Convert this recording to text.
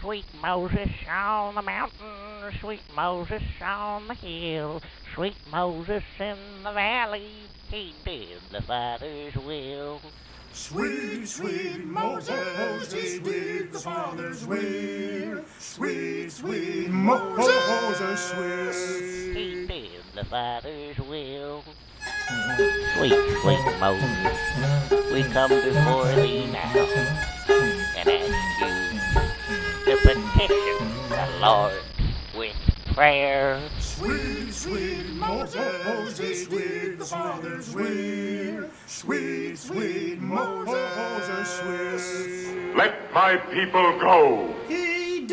Sweet Moses on the mountain, sweet Moses on the hill, sweet Moses in the valley, he did the Father's will. Sweet, sweet Moses, he did the Father's will. Sweet, sweet Moses, sweet. He did the Father's will. Sweet, sweet Moses, we come before thee now Lord with prayer. Sweet, sweet Moses, he did the Father's will. Sweet, sweet Moses, sweet. Let my people go. He